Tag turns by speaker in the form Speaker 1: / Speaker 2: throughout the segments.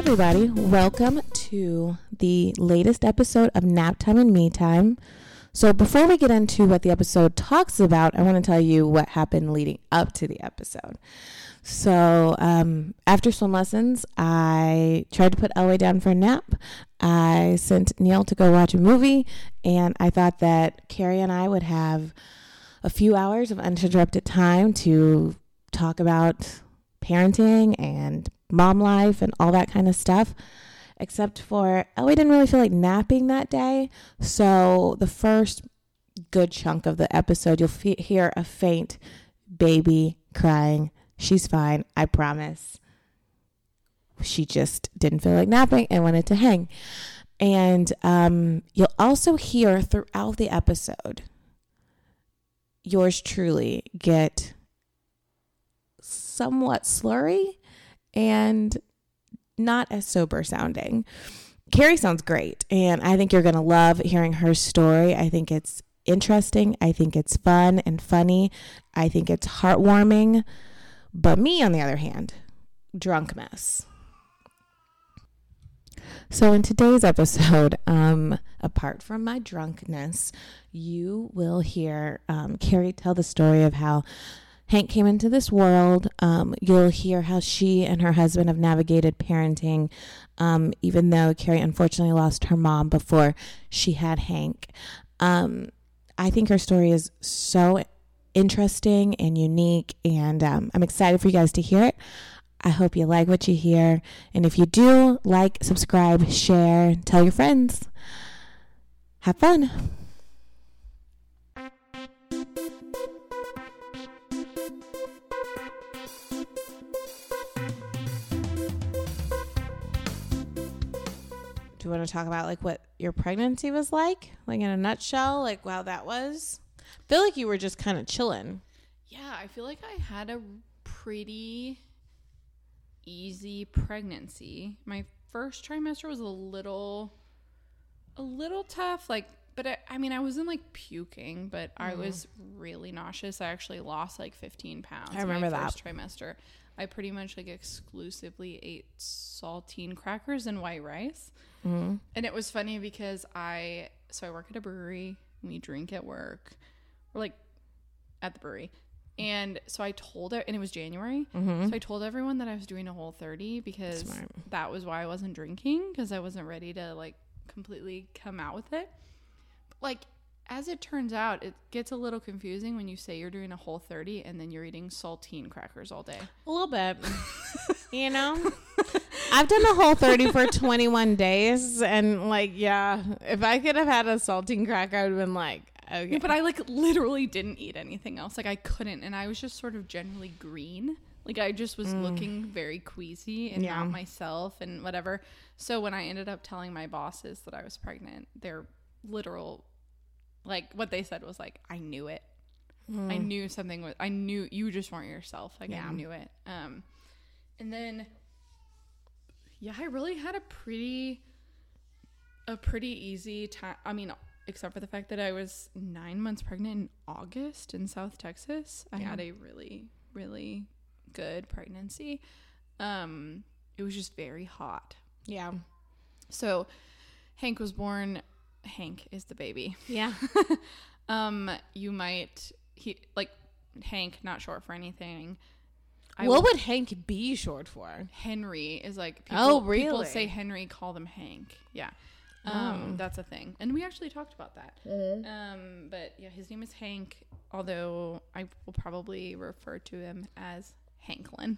Speaker 1: everybody. Welcome to the latest episode of Nap Time and Me Time. So, before we get into what the episode talks about, I want to tell you what happened leading up to the episode. So, um, after swim lessons, I tried to put Elway down for a nap. I sent Neil to go watch a movie, and I thought that Carrie and I would have a few hours of uninterrupted time to talk about parenting and mom life and all that kind of stuff. Except for Ellie didn't really feel like napping that day. So the first good chunk of the episode, you'll f- hear a faint baby crying. She's fine, I promise. She just didn't feel like napping and wanted to hang. And um, you'll also hear throughout the episode yours truly get somewhat slurry and not as sober sounding. Carrie sounds great, and I think you're going to love hearing her story. I think it's interesting. I think it's fun and funny. I think it's heartwarming. But me, on the other hand, drunk mess. So, in today's episode, um, apart from my drunkenness, you will hear um, Carrie tell the story of how Hank came into this world. Um, you'll hear how she and her husband have navigated parenting, um, even though Carrie unfortunately lost her mom before she had Hank. Um, I think her story is so interesting and unique, and um, I'm excited for you guys to hear it. I hope you like what you hear. And if you do, like, subscribe, share, tell your friends. Have fun. Do you want to talk about like what your pregnancy was like? Like in a nutshell, like wow that was? I feel like you were just kind of chilling.
Speaker 2: Yeah, I feel like I had a pretty easy pregnancy. My first trimester was a little a little tough like but I, I mean I wasn't like puking, but I
Speaker 1: Mm-hmm.
Speaker 2: was really nauseous. I actually lost like 15 pounds.
Speaker 1: I
Speaker 2: in my
Speaker 1: remember that.
Speaker 2: first trimester. I pretty much like exclusively ate saltine crackers and white rice.
Speaker 1: Mm-hmm.
Speaker 2: And it was funny because I so I work at a brewery. We drink at work. We're like at the brewery. And so I told it, and it was January. So I told everyone that I was doing a whole 30 because
Speaker 1: Mm-hmm. Smart.
Speaker 2: that was why I wasn't drinking because I wasn't ready to like completely come out with it. But like, as it turns out, it gets a little confusing when you say you're doing a whole 30 and then you're eating saltine crackers all day.
Speaker 1: A little bit. you know? I've done a whole 30 for 21 days. And, like, yeah, if I could have had a saltine cracker, I would have been like, okay.
Speaker 2: Yeah, but I like literally didn't eat anything else. Like I couldn't, and I was just sort of generally green. Like I just was looking very queasy and
Speaker 1: Mm. Yeah.
Speaker 2: not myself and whatever. So when I ended up telling my bosses that I was pregnant, their literal, like what they said was like, I knew it. I knew something was. I knew you just weren't yourself. Like
Speaker 1: Mm. Yeah.
Speaker 2: I knew it. Um, and then, yeah, I really had a pretty, a pretty easy time. I mean, except for the fact that I was nine months pregnant in August in South Texas. I
Speaker 1: Yeah.
Speaker 2: had a really, really good pregnancy. Um, it was just very hot.
Speaker 1: yeah.
Speaker 2: So, Hank was born. Hank is the baby.
Speaker 1: Yeah.
Speaker 2: Um, you might he like Hank, not short for anything. I
Speaker 1: what
Speaker 2: will-
Speaker 1: would Hank be short for?
Speaker 2: Henry is like
Speaker 1: Oh,
Speaker 2: People say Henry, call them Hank. Yeah.
Speaker 1: Oh.
Speaker 2: Um, that's a thing, and we actually talked about that. Um, but yeah, his name is Hank. Although I will probably refer to him as Hanklin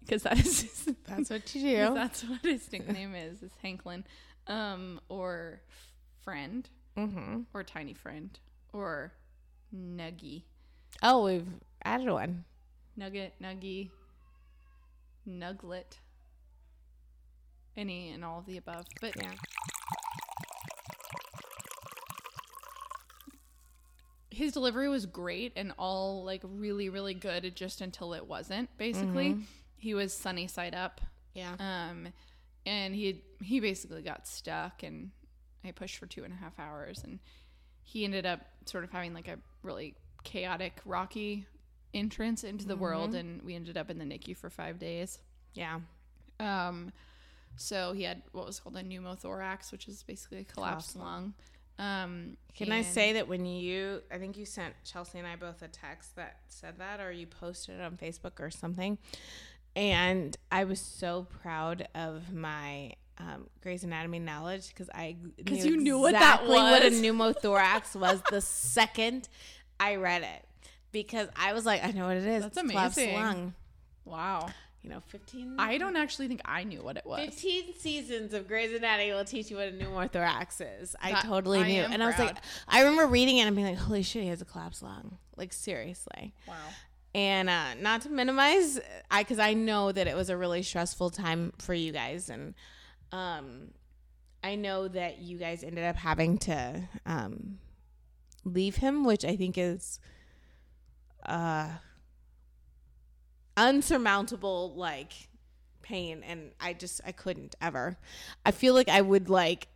Speaker 2: because that is his,
Speaker 1: That's what you do.
Speaker 2: that's what his nickname is. Is Hanklin, um, or friend,
Speaker 1: Mm-hmm.
Speaker 2: or tiny friend, or Nuggy.
Speaker 1: Oh, we've added one.
Speaker 2: Nugget, Nuggy, Nuglet. Any and all of the above. But
Speaker 1: Yeah.
Speaker 2: his delivery was great and all like really, really good just until it wasn't, basically. He was sunny side up.
Speaker 1: Yeah.
Speaker 2: Um and he he basically got stuck and I pushed for two and a half hours and he ended up sort of having like a really chaotic, rocky entrance into the world and we ended up in the NICU for five days.
Speaker 1: Yeah.
Speaker 2: Um, So he had what was called a pneumothorax, which is basically a collapsed
Speaker 1: Collapsed
Speaker 2: lung. Um,
Speaker 1: Can I say that when you, I think you sent Chelsea and I both a text that said that, or you posted it on Facebook or something, and I was so proud of my um, Grey's Anatomy knowledge because I
Speaker 2: because you knew what that
Speaker 1: exactly what a pneumothorax was the second I read it because I was like, I know what it is.
Speaker 2: That's
Speaker 1: It's
Speaker 2: amazing.
Speaker 1: lung.
Speaker 2: Wow.
Speaker 1: You know, fifteen.
Speaker 2: I don't actually think I knew what it was.
Speaker 1: 15 seasons of Grey's Anatomy will teach you what a pneumothorax is. I
Speaker 2: That-
Speaker 1: totally
Speaker 2: I
Speaker 1: knew. And I was like. I remember reading it and being like, holy shit, he has a collapsed lung. Like, seriously.
Speaker 2: Wow.
Speaker 1: And uh, not to minimize, I because I know that it was a really stressful time for you guys. And um, I know that you guys ended up having to um, leave him, which I think is uh, unsurmountable, like pain. And I just, I couldn't ever. I feel like I would like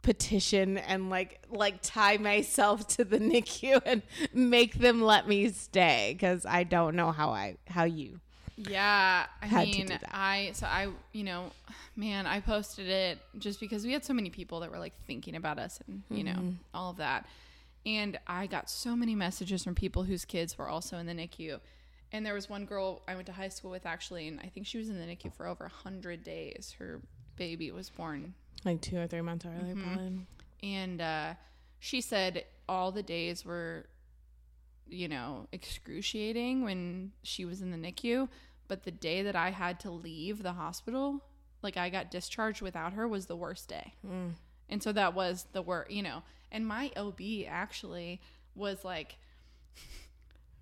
Speaker 1: petition and like like tie myself to the NICU and make them let me stay because I don't know how I how you
Speaker 2: Yeah, I mean. I so I you know, man, I posted it just because we had so many people that were like thinking about us and you
Speaker 1: Mm-hmm.
Speaker 2: know all of that, and I got so many messages from people whose kids were also in the NICU, and there was one girl I went to high school with actually, and I think she was in the NICU for over hundred days. Her baby was born
Speaker 1: like two or three months earlier. probably.
Speaker 2: and uh, she said all the days were you know excruciating when she was in the nicu but the day that i had to leave the hospital like i got discharged without her was the worst day mm. and so that was the worst you know and my ob actually was like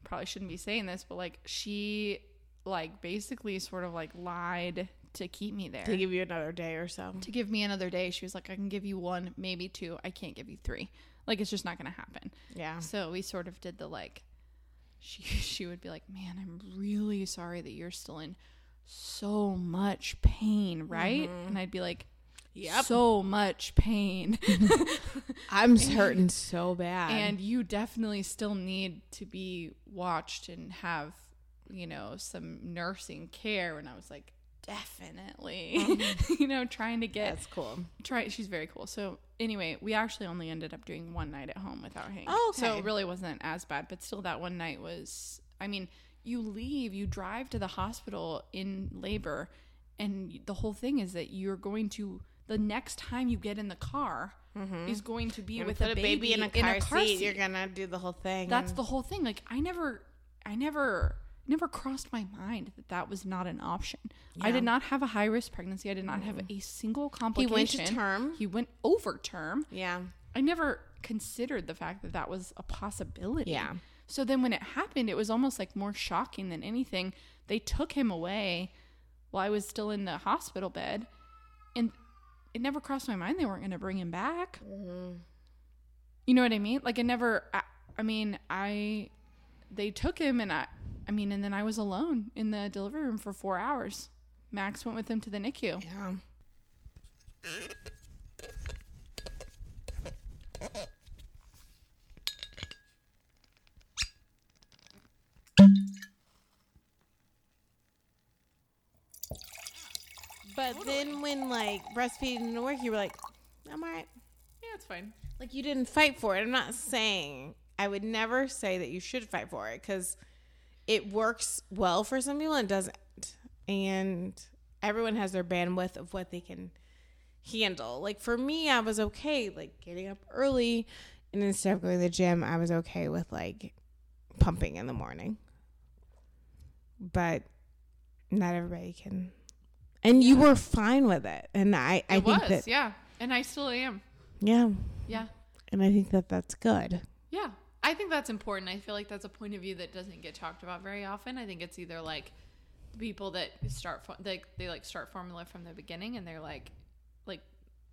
Speaker 2: probably shouldn't be saying this but like she like basically sort of like lied to keep me there
Speaker 1: To give you another day or so.
Speaker 2: to give me another day. She was like, I can give you one, maybe two. I can't give you three. Like it's just not going to happen.
Speaker 1: Yeah.
Speaker 2: So we sort of did the like. She she would be like, "Man, I'm really sorry that you're still in so much pain, right?" Mm-hmm. And I'd be like,
Speaker 1: Yep.
Speaker 2: so much pain."
Speaker 1: I'm hurting so bad.
Speaker 2: and you definitely still need to be watched and have, you know, some nursing care. And I was like, definitely, um, you know, trying to get
Speaker 1: that's cool.
Speaker 2: try she's very cool. So anyway we actually only ended up doing one night at home without hank.
Speaker 1: Oh,
Speaker 2: so it really wasn't as bad but still that one night was i mean you leave you drive to the hospital in labor and the whole thing is that you're going to the next time you get in the car mm-hmm. is going to be with a
Speaker 1: put
Speaker 2: baby,
Speaker 1: in a car, seat, You're gonna do the whole thing.
Speaker 2: that's the whole thing. Like i never i never never crossed my mind that that was not an option i did not have a high risk pregnancy i did not have a single complication.
Speaker 1: he went to term.
Speaker 2: he went over term
Speaker 1: Yeah.
Speaker 2: i never considered the fact that that was a possibility
Speaker 1: Yeah.
Speaker 2: so then when it happened it was almost like more shocking than anything they took him away while i was still in the hospital bed and it never crossed my mind they weren't going to bring him back mm-hmm. you know what I mean? Like it never. I, I mean, I they took him, and I. I mean, and then I was alone in the delivery room for four hours. Max went with him to the NICU.
Speaker 1: Yeah. But then when like breastfeeding didn't work, you were like, I'm alright.
Speaker 2: Yeah, it's fine.
Speaker 1: Like you didn't fight for it. I'm not saying I would never say that you should fight for it because it works well for some people and doesn't. And everyone has their bandwidth of what they can handle. Like for me, I was okay like getting up early and instead of going to the gym, I was okay with like pumping in the morning. But not everybody can. And you were fine with it. And I, I
Speaker 2: It
Speaker 1: think
Speaker 2: was,
Speaker 1: that,
Speaker 2: yeah, and I still am.
Speaker 1: yeah.
Speaker 2: Yeah,
Speaker 1: And I think that that's good.
Speaker 2: yeah. I think that's important. I feel like that's a point of view that doesn't get talked about very often. I think it's either like people that start fo- they they like start formula from the beginning, and they're like, like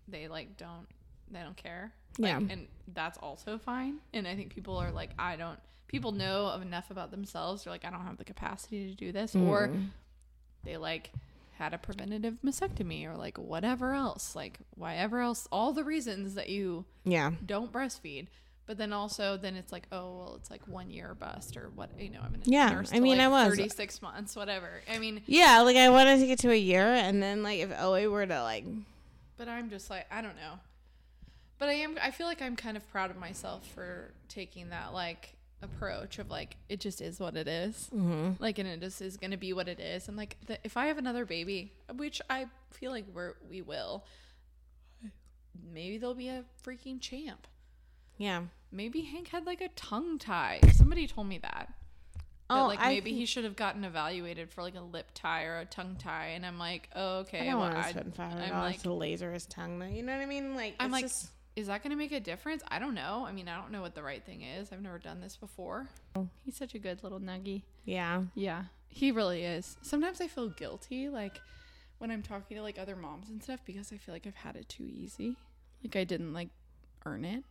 Speaker 2: they like don't they don't care. Like,
Speaker 1: Yeah.
Speaker 2: and that's also fine. And I think people are like, I don't. People know of enough about themselves. They're like, I don't have the capacity to do this, or mm. they like had a preventative mastectomy or like whatever else like whatever else all the reasons that you
Speaker 1: Yeah.
Speaker 2: don't breastfeed But then also, then it's like, oh well, it's like one year bust or what you know. I'm gonna
Speaker 1: Yeah,
Speaker 2: nurse
Speaker 1: I mean,
Speaker 2: like,
Speaker 1: I was.
Speaker 2: 36 months, whatever. I mean,
Speaker 1: Yeah, like I wanted to get to a year, and then like if Oe were to like,
Speaker 2: but I'm just like I don't know. But I am. I feel like I'm kind of proud of myself for taking that like approach of like it just is what it is.
Speaker 1: mm-hmm.
Speaker 2: like and it just is gonna be what it is and like the, if i have another baby which i feel like we're we will maybe there'll be a freaking champ
Speaker 1: yeah.
Speaker 2: maybe hank had like a tongue tie somebody told me that That,
Speaker 1: Oh,
Speaker 2: like
Speaker 1: I
Speaker 2: maybe
Speaker 1: think-
Speaker 2: he should have gotten evaluated for like a lip tie or a tongue tie and i'm like oh, okay
Speaker 1: I don't
Speaker 2: well,
Speaker 1: want to
Speaker 2: I-
Speaker 1: spend five hundred
Speaker 2: I'm
Speaker 1: dollars
Speaker 2: like
Speaker 1: to laser his tongue. Though, you know what I mean? Like
Speaker 2: i'm
Speaker 1: it's
Speaker 2: like
Speaker 1: just-
Speaker 2: is that gonna make a difference i don't know i mean i don't know what the right thing is i've never done this before he's such a good little nuggy
Speaker 1: yeah,
Speaker 2: Yeah, he really is. Sometimes I feel guilty, like when I'm talking to like other moms and stuff, because I feel like I've had it too easy. Like I didn't like earn it.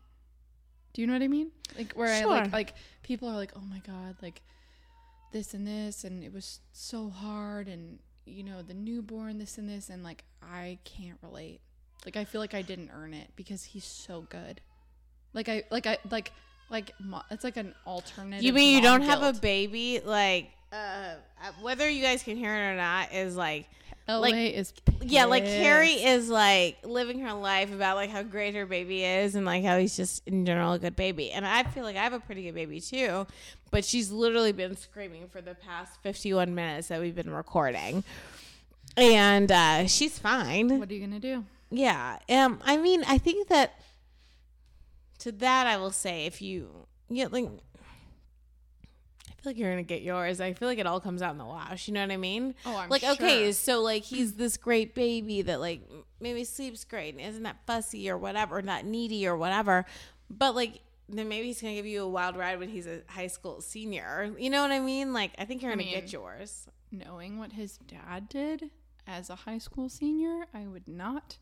Speaker 2: Do you know what I mean? Like where I like like people are like, oh my god, like this and this, and it was so hard, and you know the newborn, this and this, and like I can't relate. Like I feel like I didn't earn it because he's so good. Like I like I like like it's like an alternative.
Speaker 1: you mean you don't have a baby? Like, uh, whether you guys can hear it or not is like,
Speaker 2: LA
Speaker 1: like-
Speaker 2: is
Speaker 1: yeah, like Carrie is like living her life about like how great her baby is and like how he's just in general a good baby. And I feel like I have a pretty good baby too, but she's literally been screaming for the past 51 minutes that we've been recording. And uh, she's fine.
Speaker 2: What are you gonna do?
Speaker 1: Yeah. Um. I mean, I think that to that I will say, if you yeah, like, I feel like you're gonna get yours. I feel like it all comes out in the wash. You know what I mean?
Speaker 2: Oh, I'm
Speaker 1: like okay, so like he's this great baby that like maybe sleeps great and isn't that fussy or whatever, not needy or whatever, but like. Then maybe he's gonna give you a wild ride when he's a high school senior. You know what I mean? Like I think you're
Speaker 2: I
Speaker 1: gonna
Speaker 2: mean,
Speaker 1: get yours.
Speaker 2: Knowing what his dad did as a high school senior, I would not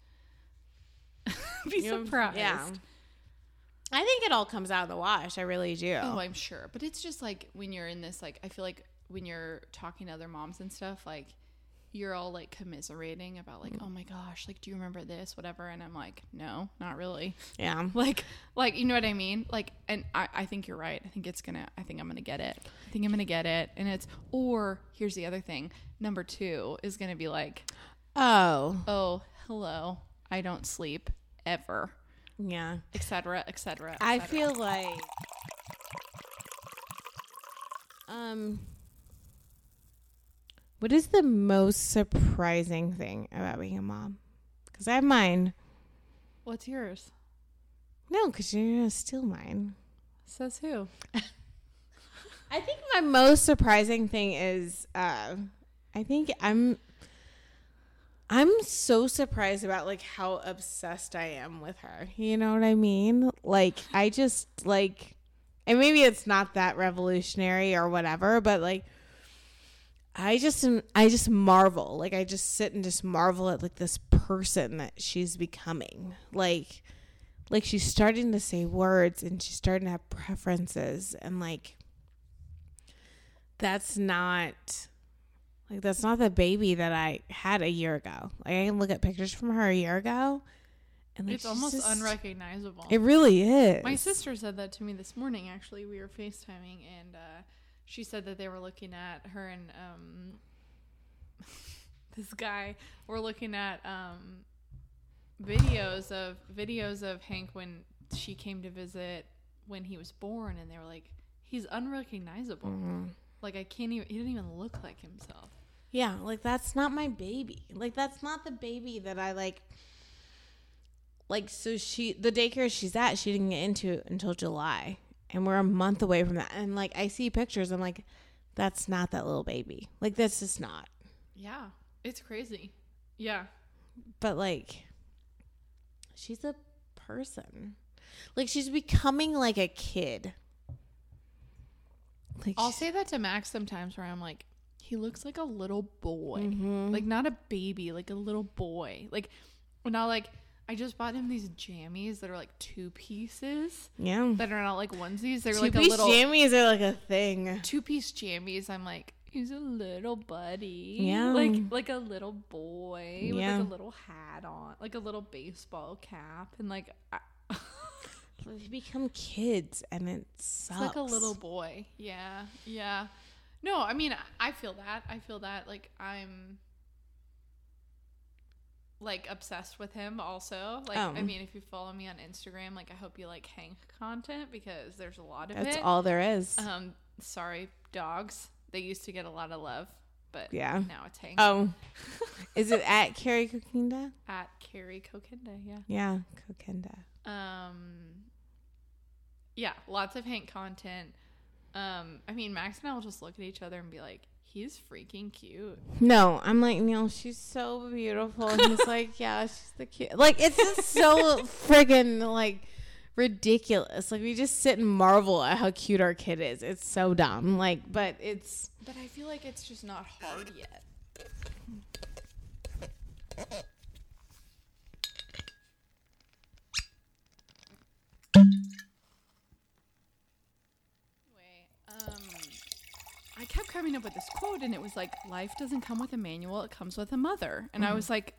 Speaker 2: be
Speaker 1: You know,
Speaker 2: surprised.
Speaker 1: Yeah. I think it all comes out in the wash. I really do.
Speaker 2: Oh, I'm sure. But it's just like when you're in this, like, I feel like when you're talking to other moms and stuff, like, you're all like commiserating about, like, mm. oh my gosh, like, do you remember this, whatever? And I'm like, no, not really.
Speaker 1: yeah.
Speaker 2: Like, like, you know what I mean? Like, and I, I think you're right. I think it's gonna, I think I'm gonna get it. I think I'm gonna get it. And it's, or here's the other thing number two is gonna be like,
Speaker 1: Oh,
Speaker 2: oh, hello, I don't sleep ever,
Speaker 1: yeah.
Speaker 2: etc., etc.
Speaker 1: I feel like um what is the most surprising thing about being a mom? Cuz I have mine.
Speaker 2: What's yours?
Speaker 1: No, cuz you're going to steal mine.
Speaker 2: Says who?
Speaker 1: I think my most surprising thing is uh I think I'm I'm so surprised about like how obsessed I am with her. You know what I mean? Like I just like and maybe it's not that revolutionary or whatever, but like I just I just marvel. Like I just sit and just marvel at like this person that she's becoming. Like like she's starting to say words and she's starting to have preferences and like that's not like that's not the baby that I had a year ago. Like I can look at pictures from her a year ago and like
Speaker 2: It's almost
Speaker 1: just-
Speaker 2: unrecognizable.
Speaker 1: It really is.
Speaker 2: My sister said that to me this morning. Actually, we were FaceTiming, and uh, she said that they were looking at her and um, this guy were looking at um, videos of videos of Hank when she came to visit when he was born, and they were like, "He's unrecognizable.
Speaker 1: Mm-hmm.
Speaker 2: Like I can't even. He didn't even look like himself."
Speaker 1: Yeah, like that's not my baby. Like that's not the baby that I like. Like so, she the daycare she's at, she didn't get into until July, and we're a month away from that. And like I see pictures, I'm like, that's not that little baby. Like that's just not.
Speaker 2: Yeah, it's crazy. Yeah,
Speaker 1: But like, she's a person. Like she's becoming like a kid. Like
Speaker 2: I'll say that to Max sometimes where I'm like, he looks like a little boy.
Speaker 1: Mm-hmm.
Speaker 2: Like not a baby, like a little boy. Like not like I just bought him these jammies that are like two pieces
Speaker 1: yeah.
Speaker 2: that are not like onesies. They're
Speaker 1: Two
Speaker 2: like a little
Speaker 1: jammies are like a thing.
Speaker 2: two piece jammies. I'm like, he's a little buddy.
Speaker 1: Yeah.
Speaker 2: Like like a little boy with like a little hat on, like a little baseball cap, and like I,
Speaker 1: they become kids and it sucks.
Speaker 2: It's like a little boy. Yeah. Yeah. No, I mean, I feel that. I feel that. Like, I'm like obsessed with him also. Like, I
Speaker 1: Oh.
Speaker 2: mean, if you follow me on Instagram, like, I hope you like Hank content because there's a lot of
Speaker 1: That's
Speaker 2: it.
Speaker 1: all there is.
Speaker 2: Um, sorry, dogs. They used to get a lot of love, but
Speaker 1: Yeah.
Speaker 2: now it's Hank.
Speaker 1: oh, is it at Carrie Cokinda?
Speaker 2: At Carrie Kokinda, yeah.
Speaker 1: Yeah, Cokinda.
Speaker 2: Um, yeah, lots of Hank content. Um, I mean, Max and I will just look at each other and be like, "He's freaking cute."
Speaker 1: No, I'm like Neil. She's so beautiful. And he's like, yeah, she's the cute. Like it's just so friggin' like ridiculous. Like we just sit and marvel at how cute our kid is. It's so dumb. Like, but it's
Speaker 2: But I feel like it's just not hard yet. Anyway, um, I kept coming up with this quote, and it was like, "Life doesn't come with a manual; it comes with a mother." And I mm-hmm. was like,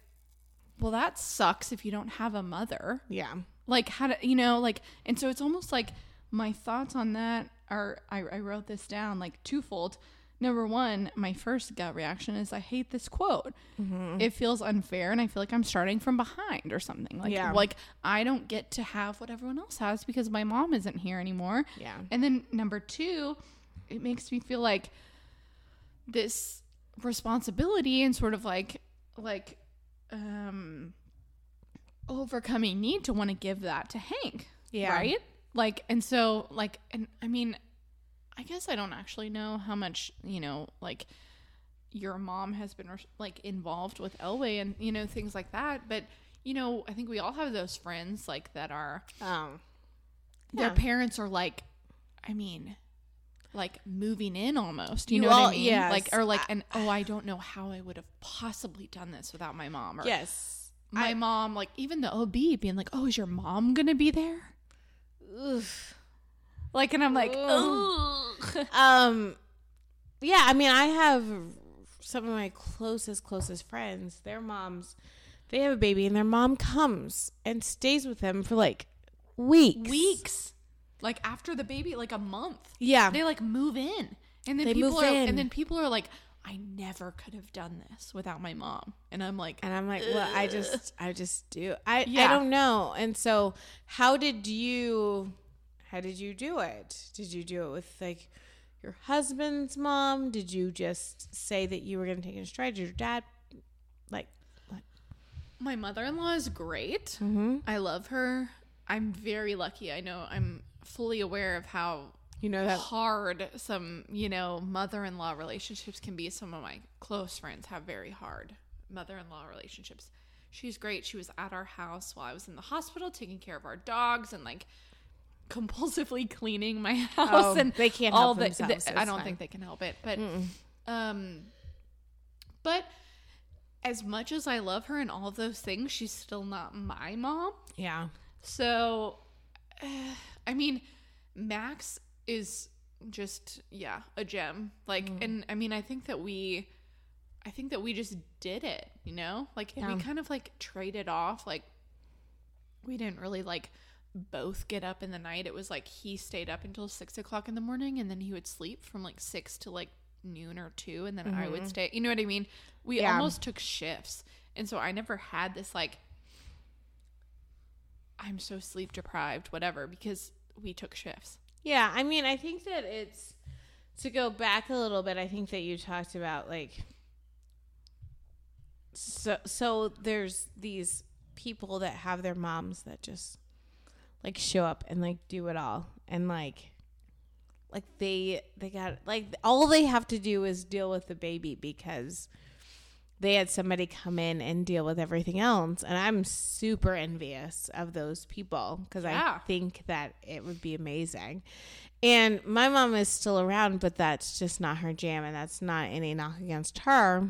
Speaker 2: "Well, that sucks if you don't have a mother."
Speaker 1: yeah,
Speaker 2: like how to you know like and so it's almost like my thoughts on that are I, I wrote this down like twofold. Number one my first gut reaction is i hate this quote. Mm-hmm. It feels unfair and i feel like i'm starting from behind or something. Like
Speaker 1: Yeah.
Speaker 2: like i don't get to have what everyone else has because my mom isn't here anymore.
Speaker 1: Yeah,
Speaker 2: and then number two, it makes me feel like this responsibility and sort of like like um overcoming need to want to give that to Hank.
Speaker 1: Yeah.
Speaker 2: Right? Like and so like and I mean I guess I don't actually know how much, you know, like your mom has been like involved with Elway and you know things like that, but you know, I think we all have those friends like that are
Speaker 1: um,
Speaker 2: their
Speaker 1: Yeah.
Speaker 2: parents are like i mean like moving in almost you,
Speaker 1: You
Speaker 2: know what i mean
Speaker 1: yes.
Speaker 2: like or like and oh i don't know how i would have possibly done this without my mom or
Speaker 1: yes,
Speaker 2: my mom like even the ob being like oh is your mom gonna be there
Speaker 1: Oof.
Speaker 2: like and i'm like
Speaker 1: Ugh.
Speaker 2: Ugh.
Speaker 1: um, yeah. I mean, I have some of my closest, closest friends. Their moms, they have a baby, and their mom comes and stays with them for like weeks.
Speaker 2: weeks like after the baby like a month
Speaker 1: Yeah.
Speaker 2: they like move in and then
Speaker 1: They
Speaker 2: people
Speaker 1: move
Speaker 2: are
Speaker 1: in.
Speaker 2: and then people are like i never could have done this without my mom and i'm like
Speaker 1: And I'm like, well, I just, I just do. I, I
Speaker 2: Yeah.
Speaker 1: don't know. And so, how did you, how did you do it? Did you do it with like your husband's mom? Did you just say that you were going to take it in stride? Did your dad, like, what?
Speaker 2: My mother in law is great.
Speaker 1: Mm-hmm.
Speaker 2: I love her. I'm very lucky. I know I'm fully aware of how
Speaker 1: You know that.
Speaker 2: hard some, you know, mother in law relationships can be. Some of my close friends have very hard mother in law relationships. She's great. She was at our house while I was in the hospital taking care of our dogs and like compulsively cleaning my house
Speaker 1: Oh,
Speaker 2: and
Speaker 1: they can't
Speaker 2: all
Speaker 1: help
Speaker 2: the,
Speaker 1: themselves.
Speaker 2: the- I don't
Speaker 1: fine.
Speaker 2: think they can help it. But um but as much as I love her and all those things, she's still not my mom.
Speaker 1: Yeah.
Speaker 2: So, uh, I mean, Max is just yeah a gem. Like, and I mean, I think that we, I think that we just did it. You know, like
Speaker 1: Yeah.
Speaker 2: we kind of like traded off. Like, we didn't really like both get up in the night. It was like he stayed up until six o'clock in the morning, and then he would sleep from like six to like noon or two, and then I would stay. You know what I mean? We
Speaker 1: Yeah.
Speaker 2: almost took shifts, and so I never had this like I'm so sleep deprived, whatever, because we took shifts.
Speaker 1: Yeah, I mean, I think that it's to go back a little bit. I think that you talked about like so so there's these people that have their moms that just like show up and like do it all and like like they they got like all they have to do is deal with the baby because they had somebody come in and deal with everything else. And i'm super envious of those people because
Speaker 2: Yeah.
Speaker 1: i think that it would be amazing. And my mom is still around but that's just not her jam and that's not any knock against her.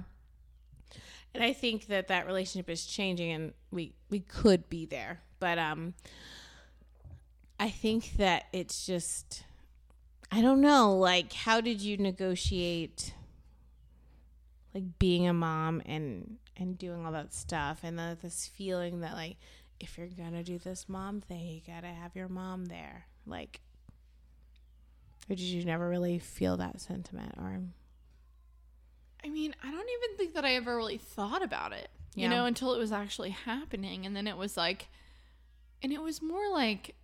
Speaker 1: And i think that that relationship is changing and we we could be there. But um i think that it's just i don't know like how did you negotiate like being a mom and and doing all that stuff and then this feeling that like if you're gonna do this mom thing, you gotta have your mom there. Like, or did you never really feel that sentiment? Or
Speaker 2: I mean, I don't even think that I ever really thought about it, you
Speaker 1: Yeah.
Speaker 2: know, until it was actually happening. And then it was like, and it was more like,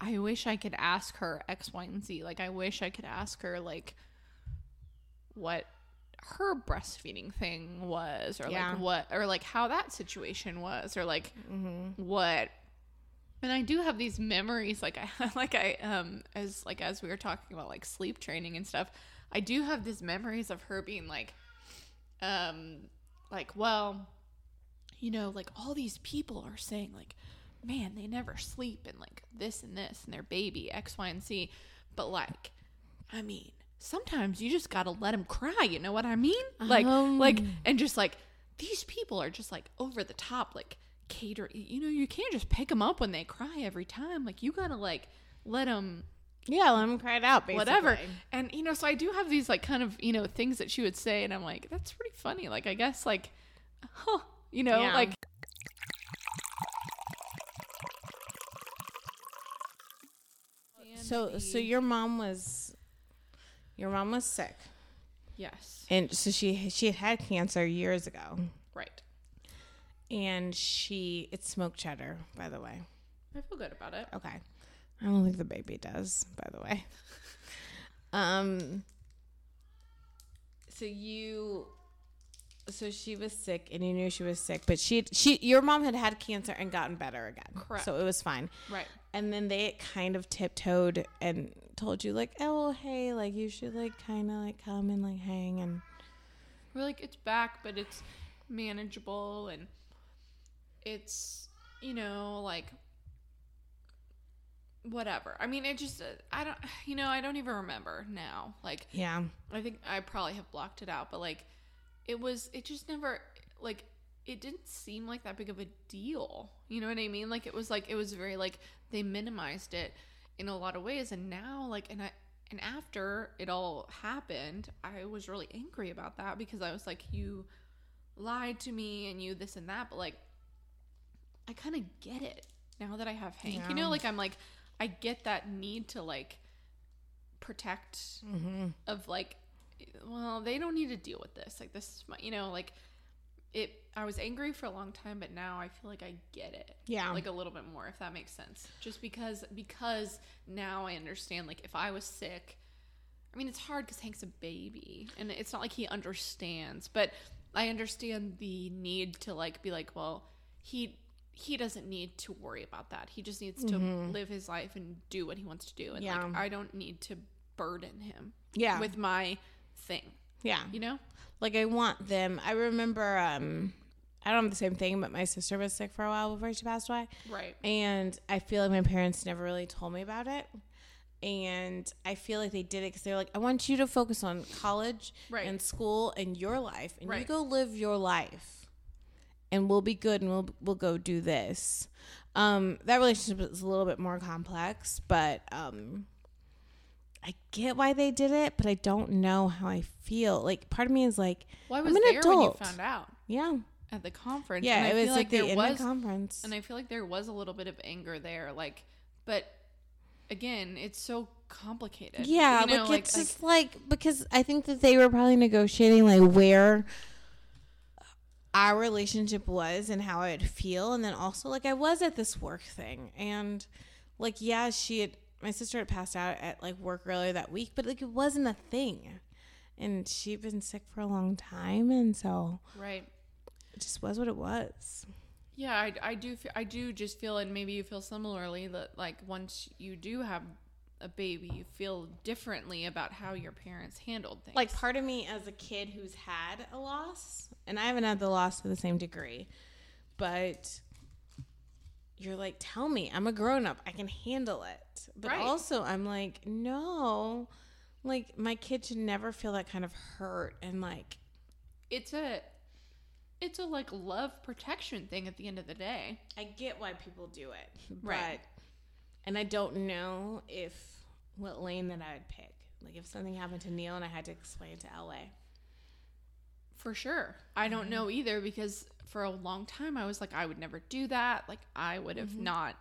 Speaker 2: I wish I could ask her X, Y, and Z. Like, I wish I could ask her, like, what her breastfeeding thing was, or
Speaker 1: Yeah.
Speaker 2: like what, or like how that situation was, or like what. And I do have these memories, like I, like I, um, as like as we were talking about like sleep training and stuff, I do have these memories of her being like, um, like, well, you know, like all these people are saying like, man, they never sleep and like this and this and their baby X, Y, and Z, but like, I mean, sometimes you just gotta let them cry. You know what I mean? Like,
Speaker 1: Um.
Speaker 2: like, and just like these people are just like over the top, like cater. You know, you can't just pick them up when they cry every time. Like, you gotta like let them
Speaker 1: yeah, let them cry it out. Basically.
Speaker 2: whatever. And you know, so I do have these like kind of you know things that she would say, and I'm like, that's pretty funny. Like, I guess like, huh, you know,
Speaker 1: Yeah.
Speaker 2: like.
Speaker 1: So, so your mom was, your mom was sick,
Speaker 2: yes,
Speaker 1: and so she she had had cancer years ago,
Speaker 2: right.
Speaker 1: and she it's smoked cheddar, by the way.
Speaker 2: I feel good about it.
Speaker 1: Okay. I don't think the baby does, by the way. um so you so she was sick and you knew she was sick, but she she your mom had had cancer and gotten better again.
Speaker 2: Correct.
Speaker 1: So it was fine.
Speaker 2: Right.
Speaker 1: And then they kind of tiptoed and told you like, "Oh, well, hey, like you should like kind of like come and like hang and
Speaker 2: We're like, it's back, but it's manageable and it's, you know, like whatever. I mean, it just, uh, I don't, you know, I don't even remember now. Like,
Speaker 1: yeah.
Speaker 2: I think I probably have blocked it out, but like, it was, it just never, like, it didn't seem like that big of a deal. You know what I mean? Like, it was like, it was very, like, they minimized it in a lot of ways. And now, like, and I, and after it all happened, I was really angry about that because I was like, you lied to me and you this and that. But like, I kind of get it now that I have Hank. You know, like, I'm like, I get that need to like protect
Speaker 1: Mm-hmm.
Speaker 2: of like well they don't need to deal with this like this is my you know like it i was angry for a long time but now i feel like i get it
Speaker 1: Yeah.
Speaker 2: like a little bit more if that makes sense just because because now i understand like if i was sick i mean it's hard because hank's a baby and it's not like he understands but i understand the need to like be like well he he doesn't need to worry about that he just needs to mm-hmm. live his life and do what he wants to do and
Speaker 1: Yeah.
Speaker 2: like i don't need to burden him
Speaker 1: Yeah.
Speaker 2: with my thing
Speaker 1: yeah.
Speaker 2: you know
Speaker 1: Like I want them. I remember um I don't have the same thing, but my sister was sick for a while before she passed away.
Speaker 2: right
Speaker 1: And I feel like my parents never really told me about it. And I feel like they did it because they're like, I want you to focus on college
Speaker 2: Right.
Speaker 1: and school and your life. And you go live your life. And we'll be good and we'll we'll go do this. Um, that relationship is a little bit more complex, but um I get why they did it, but I don't know how I feel. Like part of me is like,
Speaker 2: well, i
Speaker 1: I'm
Speaker 2: was
Speaker 1: an
Speaker 2: there when you
Speaker 1: adult.
Speaker 2: found out
Speaker 1: yeah,
Speaker 2: at the conference
Speaker 1: yeah.
Speaker 2: and I
Speaker 1: It was
Speaker 2: feel
Speaker 1: like, the
Speaker 2: there was
Speaker 1: conference.
Speaker 2: and i feel like there was a little bit of anger there like but again it's so complicated
Speaker 1: Yeah,
Speaker 2: you know,
Speaker 1: like it's just like because I think that they were probably negotiating like where our relationship was and how I'd feel, and then also like I was at this work thing, and like yeah, she had my sister had passed out at like work earlier that week, but like it wasn't a thing, and she'd been sick for a long time, and so
Speaker 2: right.
Speaker 1: it just was what it was.
Speaker 2: yeah I, I do i do just feel and maybe you feel similarly that like once you do have a baby you feel differently about how your parents handled things.
Speaker 1: Like part of me as a kid who's had a loss and i haven't had the loss to the same degree but you're like tell me i'm a grown-up i can handle it but
Speaker 2: Right.
Speaker 1: also i'm like no like my kid should never feel that kind of hurt and like
Speaker 2: it's a it's a like love protection thing at the end of the day
Speaker 1: i get why people do it
Speaker 2: Right.
Speaker 1: but and i don't know if what lane that i would pick like if something happened to neil and i had to explain it to la
Speaker 2: For sure. I don't mm-hmm. know either because for a long time I was like, I would never do that. Like, I would have mm-hmm. not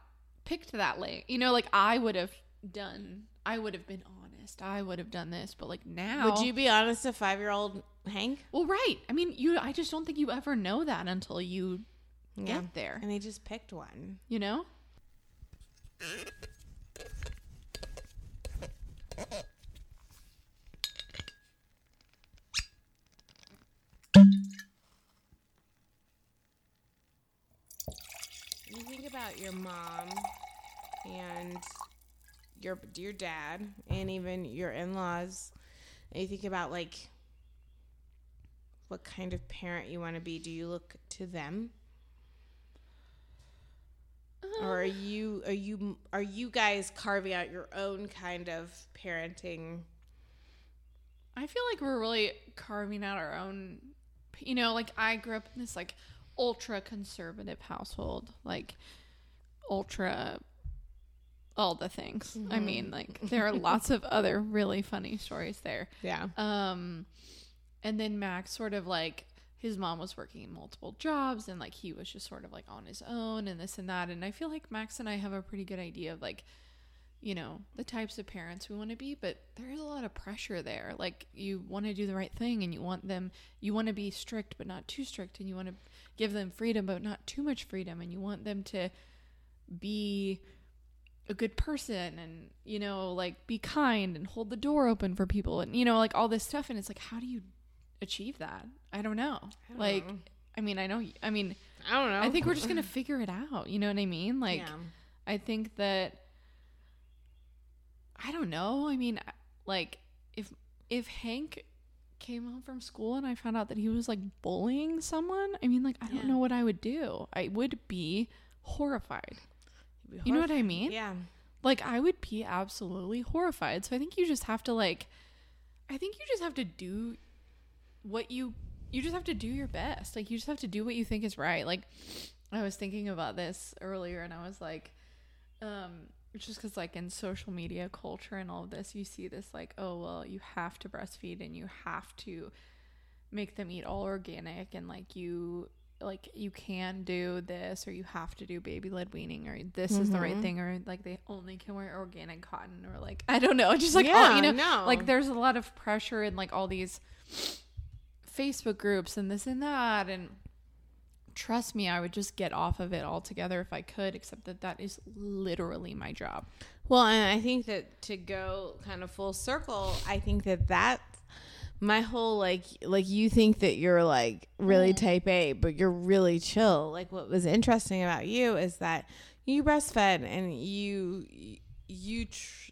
Speaker 2: picked that lane. You know, like, I would have done, I would have been honest. I would have done this. But like now.
Speaker 1: Would you be honest to five year old Hank?
Speaker 2: Well, right. I mean, you, I just don't think you ever know that until you
Speaker 1: Yeah.
Speaker 2: get there,
Speaker 1: And they just picked one.
Speaker 2: you know?
Speaker 1: You think about your mom and your your dad and even your in-laws. And you think about like what kind of parent you want to be. Do you look to them? Or are um. you are you are you guys carving out your own kind of parenting?
Speaker 2: I feel like we're really carving out our own. You know, like I grew up in this like ultra conservative household, like ultra all the things. I mean, like there are lots of other really funny stories there.
Speaker 1: yeah
Speaker 2: Um, and then Max sort of like his mom was working multiple jobs and like he was just sort of like on his own and this and that. And I feel like Max and I have a pretty good idea of like, you know, the types of parents we want to be, but there is a lot of pressure there. Like you want to do the right thing and you want them, you want to be strict but not too strict and you want to give them freedom but not too much freedom and you want them to be a good person and you know like be kind and hold the door open for people and you know like all this stuff. And it's like how do you achieve that? I don't know.
Speaker 1: Don't
Speaker 2: like
Speaker 1: know.
Speaker 2: i mean i know i mean
Speaker 1: i don't know.
Speaker 2: I think we're just gonna figure it out. You know what i mean? Like
Speaker 1: yeah.
Speaker 2: i think that i don't know. I mean like if if hank came home from school and i found out that he was like bullying someone i mean like i don't
Speaker 1: Yeah.
Speaker 2: know what i would do. I would be horrified you know what i mean
Speaker 1: yeah
Speaker 2: like I would be absolutely horrified. So I think you just have to like I think you just have to do what you you just have to do your best. Like you just have to do what you think is right. Like I was thinking about this earlier and I was like um it's just cuz like in social media culture and all of this you see this like oh well you have to breastfeed and you have to make them eat all organic and like you like you can do this or you have to do baby led weaning or this is the right
Speaker 1: Mhm.
Speaker 2: thing or like they only can wear organic cotton or like I don't know just like all, you know
Speaker 1: no.
Speaker 2: like there's a lot of pressure in like all these Facebook groups and this and that and trust me I would just get off of it altogether if I could except that that is literally my job
Speaker 1: Well, and I think that to go kind of full circle, I think that that my whole like like you think that you're like really mm-hmm. type A, but you're really chill. Like what was interesting about you is that you breastfed and you you tr-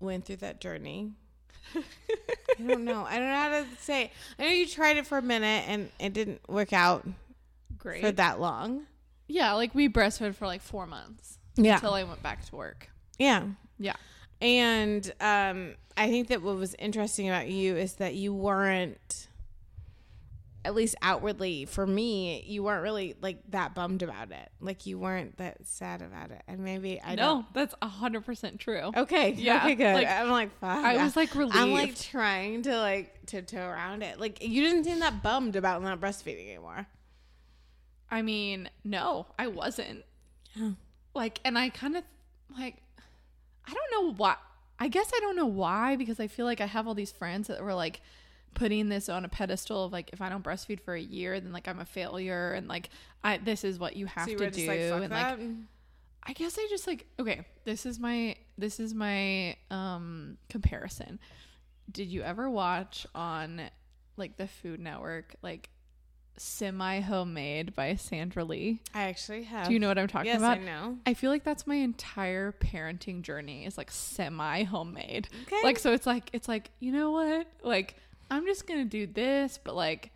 Speaker 1: went through that journey. I don't know. I don't know how to say. it. I know you tried it for a minute and it didn't work out
Speaker 2: great
Speaker 1: for that long.
Speaker 2: yeah like we breastfed for like 4 months
Speaker 1: Yeah.
Speaker 2: until I went back to work
Speaker 1: Yeah.
Speaker 2: yeah
Speaker 1: And um, I think that what was interesting about you is that you weren't, at least outwardly for me, you weren't really like that bummed about it. Like you weren't that sad about it. And maybe I don't
Speaker 2: no that's 100% true.
Speaker 1: Okay.
Speaker 2: Yeah,
Speaker 1: Okay. Good.
Speaker 2: like,
Speaker 1: I'm like fuck.
Speaker 2: I was like relieved
Speaker 1: I'm like trying to like tiptoe around it. Like you didn't seem that bummed about not breastfeeding anymore.
Speaker 2: I mean, no, I wasn't.
Speaker 1: Yeah.
Speaker 2: Like, and I kind of like, I don't know why. I guess I don't know why because I feel like I have all these friends that were like putting this on a pedestal of like if I don't breastfeed for a year, then like I'm a failure and like I this is what you have
Speaker 1: so you
Speaker 2: to do
Speaker 1: like
Speaker 2: and
Speaker 1: that.
Speaker 2: like I guess I just like okay, this is my this is my um comparison. Did you ever watch on like the Food Network like Semi Homemade by Sandra Lee?
Speaker 1: I actually have.
Speaker 2: Do you know what I'm talking
Speaker 1: Yes,
Speaker 2: about?
Speaker 1: I know.
Speaker 2: I feel like that's my entire parenting journey is like semi homemade.
Speaker 1: Okay.
Speaker 2: Like so it's like it's like, you know what? Like I'm just going to do this, but like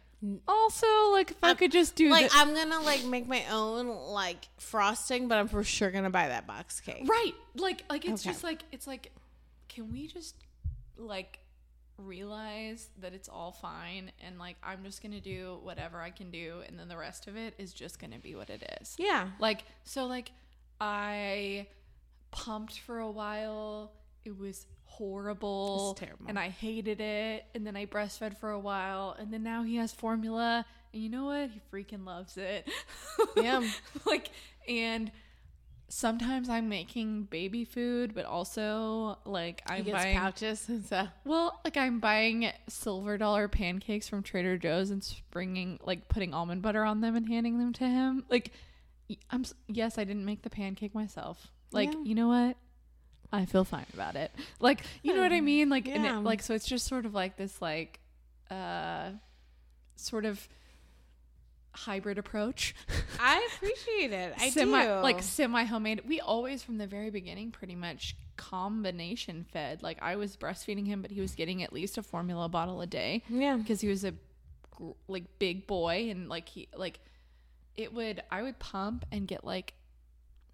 Speaker 2: also like if I
Speaker 1: I'm-
Speaker 2: could just do
Speaker 1: like
Speaker 2: thi-
Speaker 1: I'm gonna like make my own like frosting, but I'm for sure gonna buy that box cake.
Speaker 2: Right. Like like it's
Speaker 1: Okay.
Speaker 2: just like it's like can we just like realize that it's all fine and like I'm just going to do whatever I can do and then the rest of it is just going to be what it is.
Speaker 1: Yeah.
Speaker 2: Like so like I pumped for a while. It was horrible
Speaker 1: It's terrible.
Speaker 2: and I hated it. And then I breastfed for a while. And then now he has formula. And you know what? He freaking loves it.
Speaker 1: Yeah.
Speaker 2: like, and sometimes I'm making baby food, but also like I'm buying.
Speaker 1: pouches and stuff.
Speaker 2: Well, like I'm buying silver dollar pancakes from Trader Joe's and springing like putting almond butter on them and handing them to him. Like I'm yes, I didn't make the pancake myself. Like,
Speaker 1: Yeah.
Speaker 2: you know what? I feel fine about it. Like, you know what I mean? Like and it- like so it's just sort of like this like uh sort of hybrid approach.
Speaker 1: I appreciate it. I
Speaker 2: semi
Speaker 1: do.
Speaker 2: like semi homemade. We always from the very beginning pretty much combination fed. Like I was breastfeeding him, but he was getting at least a formula bottle a day
Speaker 1: yeah.
Speaker 2: because he was a like big boy and like he like it would I would pump and get like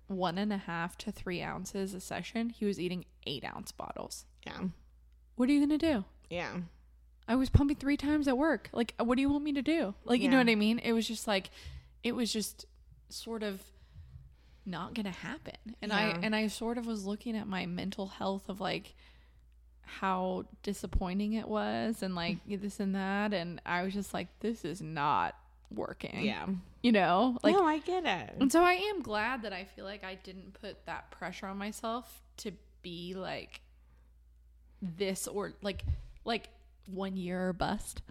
Speaker 2: one and a half to three ounces a session. He was eating eight ounce bottles.
Speaker 1: Yeah.
Speaker 2: What are you gonna do?
Speaker 1: Yeah.
Speaker 2: I was pumping three times at work. Like, uh, what do you want me to do? Like, you know what I mean? It was just like, it was just sort of not gonna happen. And I and I sort of was looking at my mental health of like how disappointing it was, and like this and that, and I was just like, this is not working.
Speaker 1: Yeah.
Speaker 2: you know, like.
Speaker 1: no, I get it.
Speaker 2: and so I am glad that I feel like I didn't put that pressure on myself to be like this or like like one year or bust.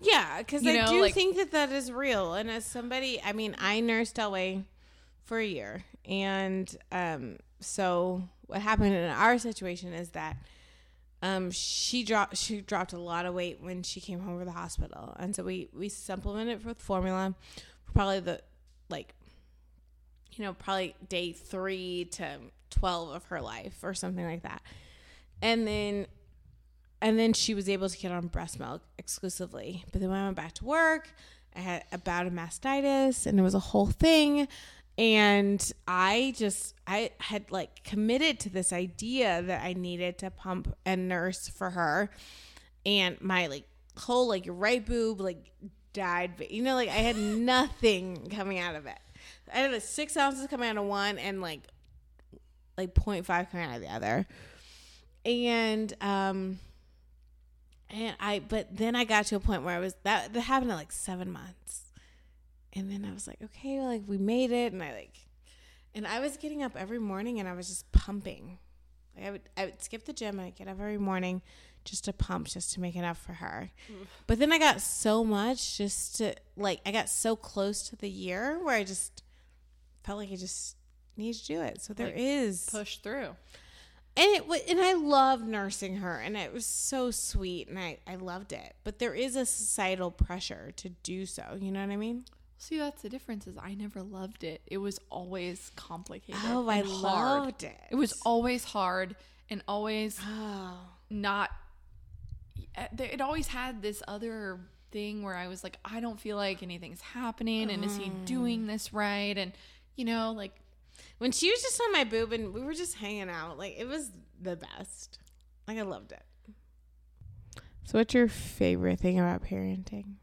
Speaker 1: Yeah, because I
Speaker 2: know,
Speaker 1: do
Speaker 2: like-
Speaker 1: think that that is real. And as somebody, I mean, I nursed Elway for a year, and um, so what happened in our situation is that um, she dropped she dropped a lot of weight when she came home from the hospital, and so we we supplemented with formula for probably the like you know probably day three to twelve of her life or something like that, and then and then she was able to get on breast milk exclusively. But then when I went back to work, I had a bout of mastitis and it was a whole thing. And I just, I had like committed to this idea that I needed to pump and nurse for her. And my like whole like right boob like died. But you know, like I had nothing coming out of it. I had a six ounces coming out of one and like like 0.5 coming out of the other. And um and I, but then I got to a point where I was that that happened at like seven months, and then I was like, okay, well, like we made it, and I like, and I was getting up every morning and I was just pumping. Like I would, I would skip the gym and I'd get up every morning just to pump, just to make enough for her. But then I got so much just to like, I got so close to the year where I just felt like I just need to do it. So there
Speaker 2: Like,
Speaker 1: is
Speaker 2: Push through.
Speaker 1: And it wa- and I love nursing her, and it was so sweet, and I I loved it. But there is a societal pressure to do so. You know what I mean?
Speaker 2: See, that's the difference. Is I never loved it. It was always complicated.
Speaker 1: Oh, I
Speaker 2: hard.
Speaker 1: loved it.
Speaker 2: It was always hard and always
Speaker 1: Oh,
Speaker 2: not. Eh, it always had this other thing where I was like, I don't feel like anything's happening, and is he doing mm. this right? And you know, like
Speaker 1: when she was just on my boob, and we were just hanging out, like it was the best. Like I loved it. So, what's your favorite thing about parenting?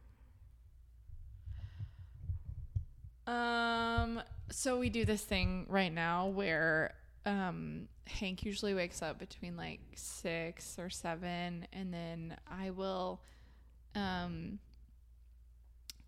Speaker 2: Um, so we do this thing right now where um Hank usually wakes up between like six or seven, and then I will um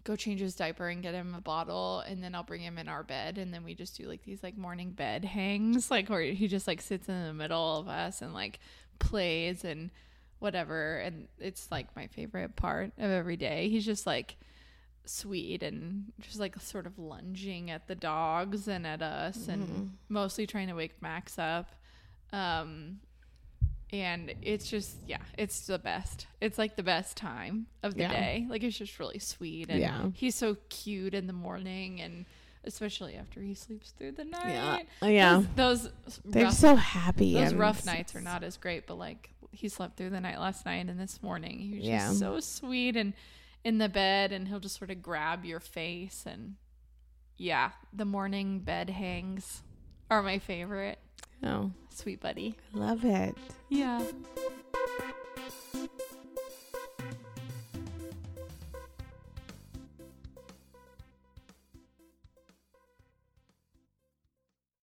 Speaker 2: go change his diaper and get him a bottle, and then I'll bring him in our bed, and then we just do like these like morning bed hangs, like where he just like sits in the middle of us and like plays and whatever, and it's like my favorite part of every day. He's just like sweet and just like sort of lunging at the dogs and at us and mostly trying to wake Max up. Um and it's just yeah, it's the best. It's like the best time of the
Speaker 1: Yeah.
Speaker 2: day. Like it's just really sweet and
Speaker 1: Yeah.
Speaker 2: he's so cute in the morning and especially after he sleeps through the night.
Speaker 1: Oh, yeah.
Speaker 2: Those, those
Speaker 1: They're
Speaker 2: rough,
Speaker 1: so happy.
Speaker 2: those rough nights are not as great, but like he slept through the night last night and this morning he was
Speaker 1: Yeah.
Speaker 2: just so sweet and in the bed and he'll just sort of grab your face and yeah, the morning bed hangs are my favorite.
Speaker 1: Oh,
Speaker 2: Sweet buddy.
Speaker 1: Love it.
Speaker 2: Yeah.